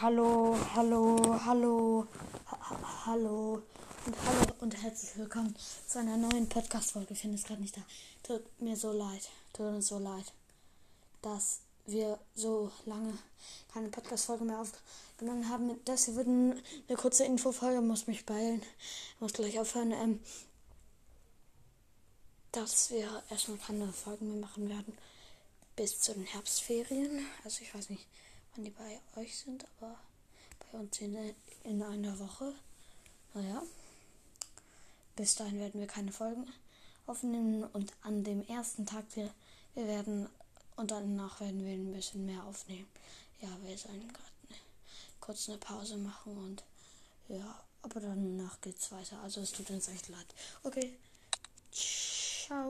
Hallo, hallo, hallo, hallo, ha hallo und hallo und herzlich willkommen zu einer neuen Podcast-Folge. Ich finde es gerade nicht da. Tut mir so leid, tut uns so leid, dass wir so lange keine Podcast-Folge mehr aufgenommen haben. Das wird eine kurze Infofolge, muss mich beeilen, muss gleich aufhören. Ähm, dass wir erstmal keine Folgen mehr machen werden bis zu den Herbstferien. Also ich weiß nicht, wann die bei euch sind, aber bei uns in, in einer Woche. Naja, bis dahin werden wir keine Folgen aufnehmen und an dem ersten Tag wir, wir werden und danach werden wir ein bisschen mehr aufnehmen. Ja, wir sollen gerade ne, kurz eine Pause machen und ja, aber danach geht's weiter. Also es tut uns echt leid. Okay.